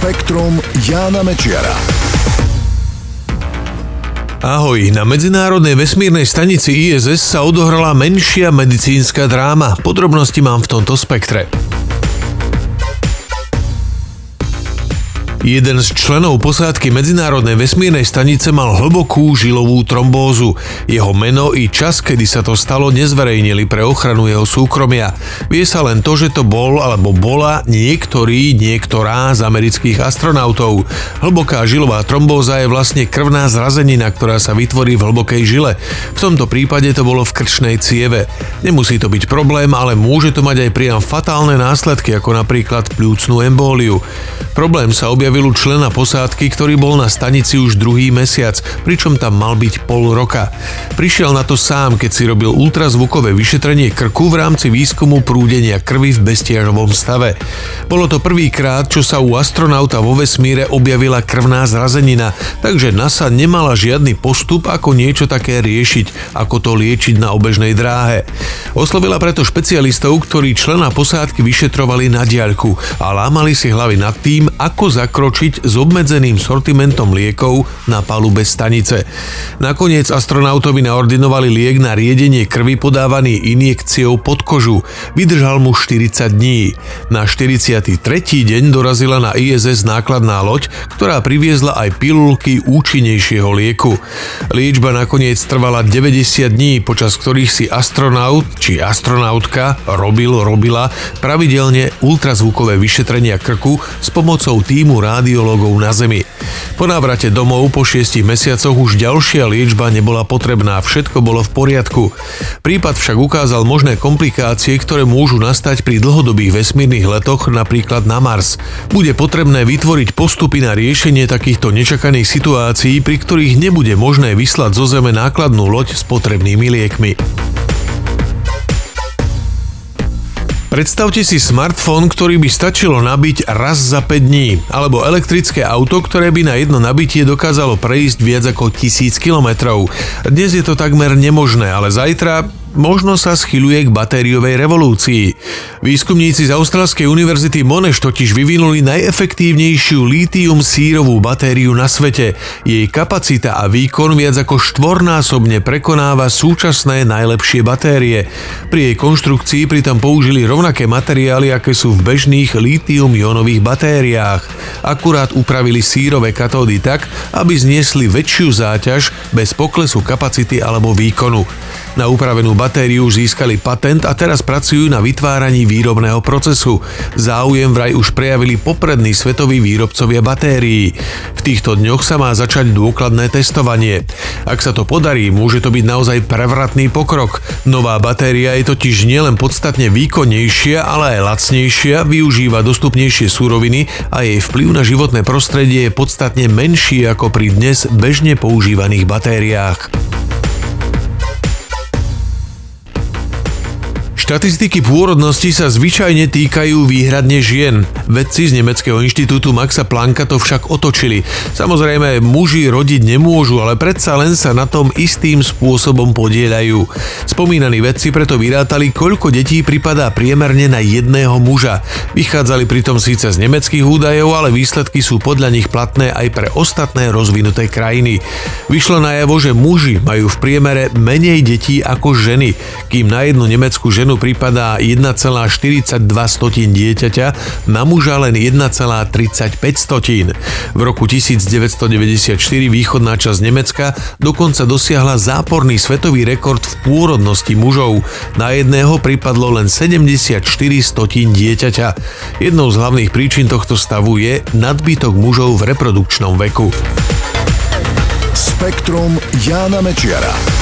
Spektrum Jána Mečiara. Ahoj, na Medzinárodnej vesmírnej stanici ISS sa odohrala menšia medicínska dráma. Podrobnosti mám v tomto spektre. Jeden z členov posádky Medzinárodnej vesmírnej stanice mal hlbokú žilovú trombózu. Jeho meno i čas, kedy sa to stalo, nezverejnili pre ochranu jeho súkromia. Vie sa len to, že to bol alebo bola niektorý, niektorá z amerických astronautov. Hlboká žilová trombóza je vlastne krvná zrazenina, ktorá sa vytvorí v hlbokej žile. V tomto prípade to bolo v krčnej cieve. Nemusí to byť problém, ale môže to mať aj priam fatálne následky, ako napríklad pľúcnú embóliu. Problém sa objavil objavil u člena posádky, ktorý bol na stanici už druhý mesiac, pričom tam mal byť pol roka. Prišiel na to sám, keď si robil ultrazvukové vyšetrenie krku v rámci výskumu prúdenia krvi v bestiažovom stave. Bolo to prvýkrát, čo sa u astronauta vo vesmíre objavila krvná zrazenina, takže NASA nemala žiadny postup, ako niečo také riešiť, ako to liečiť na obežnej dráhe. Oslovila preto špecialistov, ktorí člena posádky vyšetrovali na diaľku a lámali si hlavy nad tým, ako zakročiť zakročiť s obmedzeným sortimentom liekov na palube stanice. Nakoniec astronautovi naordinovali liek na riedenie krvi podávaný injekciou pod kožu. Vydržal mu 40 dní. Na 43. deň dorazila na ISS nákladná loď, ktorá priviezla aj pilulky účinnejšieho lieku. Liečba nakoniec trvala 90 dní, počas ktorých si astronaut či astronautka robil, robila pravidelne ultrazvukové vyšetrenia krku s pomocou týmu rádiologov na Zemi. Po návrate domov po šiestich mesiacoch už ďalšia liečba nebola potrebná, všetko bolo v poriadku. Prípad však ukázal možné komplikácie, ktoré môžu nastať pri dlhodobých vesmírnych letoch, napríklad na Mars. Bude potrebné vytvoriť postupy na riešenie takýchto nečakaných situácií, pri ktorých nebude možné vyslať zo Zeme nákladnú loď s potrebnými liekmi. Predstavte si smartfón, ktorý by stačilo nabiť raz za 5 dní, alebo elektrické auto, ktoré by na jedno nabitie dokázalo prejsť viac ako tisíc kilometrov. Dnes je to takmer nemožné, ale zajtra možno sa schyluje k batériovej revolúcii. Výskumníci z Austrálskej univerzity Monash totiž vyvinuli najefektívnejšiu lítium sírovú batériu na svete. Jej kapacita a výkon viac ako štvornásobne prekonáva súčasné najlepšie batérie. Pri jej konštrukcii pritom použili rovnaké materiály, aké sú v bežných lítium-ionových batériách. Akurát upravili sírové katódy tak, aby zniesli väčšiu záťaž bez poklesu kapacity alebo výkonu. Na upravenú batériu získali patent a teraz pracujú na vytváraní výrobného procesu. Záujem vraj už prejavili poprední svetoví výrobcovia batérií. V týchto dňoch sa má začať dôkladné testovanie. Ak sa to podarí, môže to byť naozaj prevratný pokrok. Nová batéria je totiž nielen podstatne výkonnejšia, ale aj lacnejšia, využíva dostupnejšie súroviny a jej vplyv na životné prostredie je podstatne menší ako pri dnes bežne používaných batériách. Štatistiky pôrodnosti sa zvyčajne týkajú výhradne žien. Vedci z Nemeckého inštitútu Maxa Plancka to však otočili. Samozrejme, muži rodiť nemôžu, ale predsa len sa na tom istým spôsobom podielajú. Spomínaní vedci preto vyrátali, koľko detí pripadá priemerne na jedného muža. Vychádzali pritom síce z nemeckých údajov, ale výsledky sú podľa nich platné aj pre ostatné rozvinuté krajiny. Vyšlo najavo, že muži majú v priemere menej detí ako ženy, kým na jednu nemeckú ženu pripadá 1,42 dieťaťa, na muža len 1,35 V roku 1994 východná časť Nemecka dokonca dosiahla záporný svetový rekord v pôrodnosti mužov. Na jedného pripadlo len 74 stotín dieťaťa. Jednou z hlavných príčin tohto stavu je nadbytok mužov v reprodukčnom veku. Spektrum Jána Mečiara.